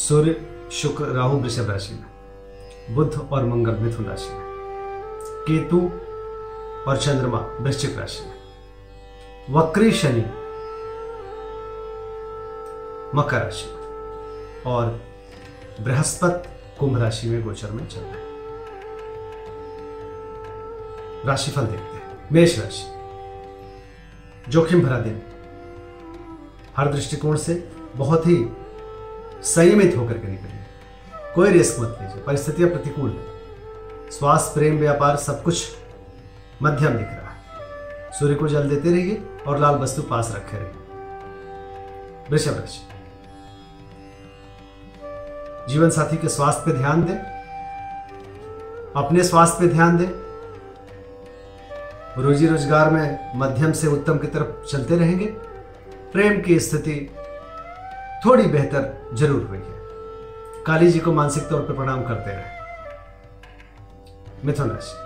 सूर्य, शुक्र, राहु, वृषभ राशि में। बुध और मंगल मिथुन राशि में। केतु और चंद्रमा वृश्चिक राशि में। वक्री शनि मकर राशि में। और बृहस्पति कुंभ राशि में गोचर में चल रहे हैं। राशिफल देखते हैं। मेष राशि। जोखिम भरा दिन। हर दृष्टिकोण से बहुत ही संयमित होकर के निकलिए। कोई रिस्क मत लीजिए। परिस्थितियाँ प्रतिकूल है। स्वास्थ्य, प्रेम, व्यापार, सब कुछ मध्यम दिख रहा है। सूर्य को जल देते रहिए और लाल वस्तु पास रखे रहिए। वृषभ राशि। जीवन साथी के स्वास्थ्य पे ध्यान दें। अपने स्वास्थ्य पे ध्यान दें। रोजी रोज़गार में मध्यम से उत्तम की तरफ़ चलते रहेंगे। प्रेम की स्थिति थोड़ी बेहतर ज़रूर हुई है। काली जी को मानसिक तौर पर प्रणाम करते रहे। मिथुन राशि।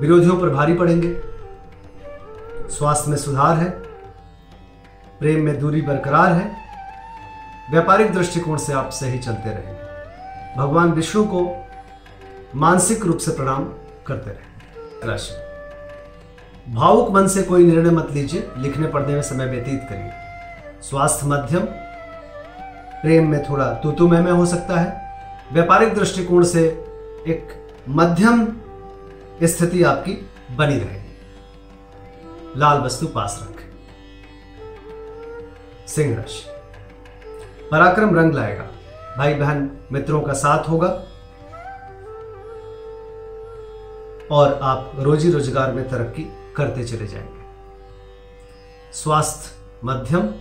विरोधियों पर भारी पड़ेंगे। स्वास्थ्य में सुधार है। प्रेम में दूरी बरकरार है। व्यापारिक दृष्टिकोण से आप सही चलते रहेंगे भगवान विष्णु को मानसिक रूप से प्रणाम करते रहे। राशि। भावुक मन से कोई निर्णय मत लीजिए। लिखने पढ़ने में समय व्यतीत करिए। स्वास्थ्य मध्यम प्रेम में थोड़ा तो में, में हो सकता है। व्यापारिक दृष्टिकोण से एक मध्यम स्थिति आपकी बनी रहेगी। लाल वस्तु पास रखें। सिंह राशि। पराक्रम रंग लाएगा। भाई बहन मित्रों का साथ होगा। और आप रोजी रोज़गार में तरक्की करते चले जाएँगे। स्वास्थ्य मध्यम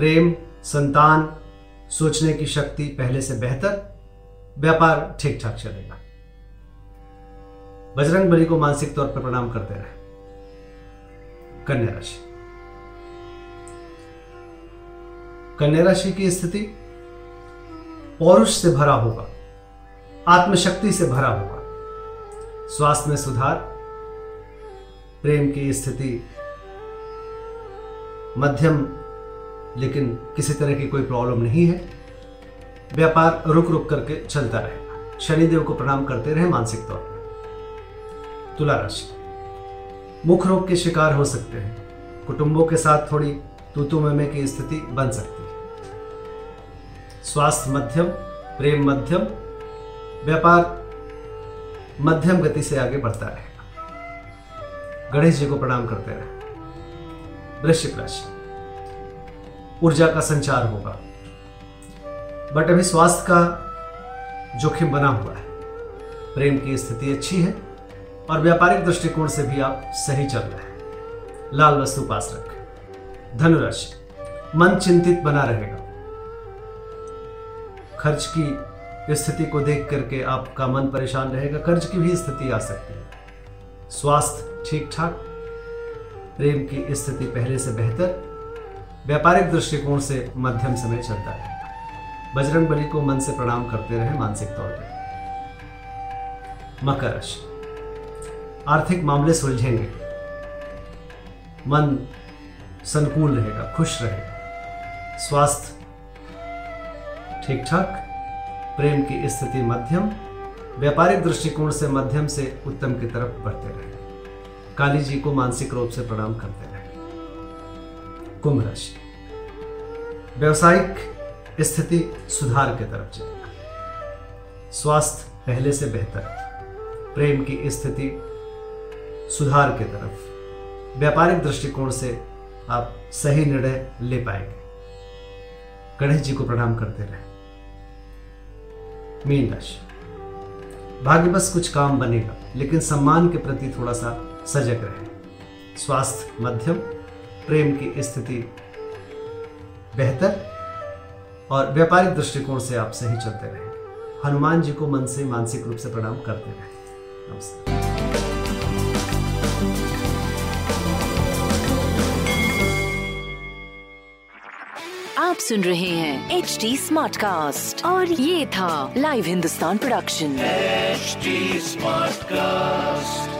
प्रेम, संतान सोचने की शक्ति पहले से बेहतर, व्यापार ठीक ठाक चलेगा। बजरंग बली को मानसिक तौर पर प्रणाम करते रहे। कन्या राशि। कन्या राशि की स्थिति पौरुष से भरा होगा, आत्मशक्ति से भरा होगा। स्वास्थ्य में सुधार, प्रेम की स्थिति मध्यम लेकिन किसी तरह की कोई प्रॉब्लम नहीं है। व्यापार रुक रुक करके चलता रहेगा। शनिदेव को प्रणाम करते रहे मानसिक तौर पर तुला राशि। मुख रोग के शिकार हो सकते हैं। कुटुंबों के साथ थोड़ी तूतु में की स्थिति बन सकती है। स्वास्थ्य मध्यम, प्रेम मध्यम, व्यापार मध्यम गति से आगे बढ़ता रहेगा। गणेश जी को प्रणाम करते रहे। वृश्चिक राशि। ऊर्जा का संचार होगा। बट अभी स्वास्थ्य का जोखिम बना हुआ है। प्रेम की स्थिति अच्छी है और व्यापारिक दृष्टिकोण से भी आप सही चल रहे हैं। लाल वस्तु पास रखें। धनुराशि, मन चिंतित बना रहेगा। खर्च की स्थिति को देख करके आपका मन परेशान रहेगा। कर्ज की भी स्थिति आ सकती है। स्वास्थ्य ठीक ठाक प्रेम की स्थिति पहले से बेहतर। व्यापारिक दृष्टिकोण से मध्यम समय चलता है। बजरंग बली को मन से प्रणाम करते रहे मानसिक तौर पर मकर राशि। आर्थिक मामले सुलझेंगे। मन संकुल रहेगा, खुश रहेगा। स्वास्थ्य ठीक ठाक प्रेम की स्थिति मध्यम, व्यापारिक दृष्टिकोण से मध्यम से उत्तम की तरफ़ बढ़ते रहे। काली जी को मानसिक रूप से प्रणाम करते रहे। कुंभ राशि। व्यवसायिक स्थिति सुधार की तरफ़ चलेगा। स्वास्थ्य पहले से बेहतर, प्रेम की स्थिति सुधार की तरफ़। व्यापारिक दृष्टिकोण से आप सही निर्णय ले पाएँगे। गणेश जी को प्रणाम करते रहे। मीन राशि। भाग्य बस कुछ काम बनेगा, लेकिन सम्मान के प्रति थोड़ा सा सजग रहे। स्वास्थ्य, मध्यम, प्रेम की स्थिति बेहतर और व्यापारिक दृष्टिकोण से आप सही चलते रहें। हनुमान जी को मन से मानसिक रूप से प्रणाम करते रहें। नमस्कार। आप सुन रहे हैं एच डी स्मार्ट कास्ट और ये था live Hindustan production smart Smartcast.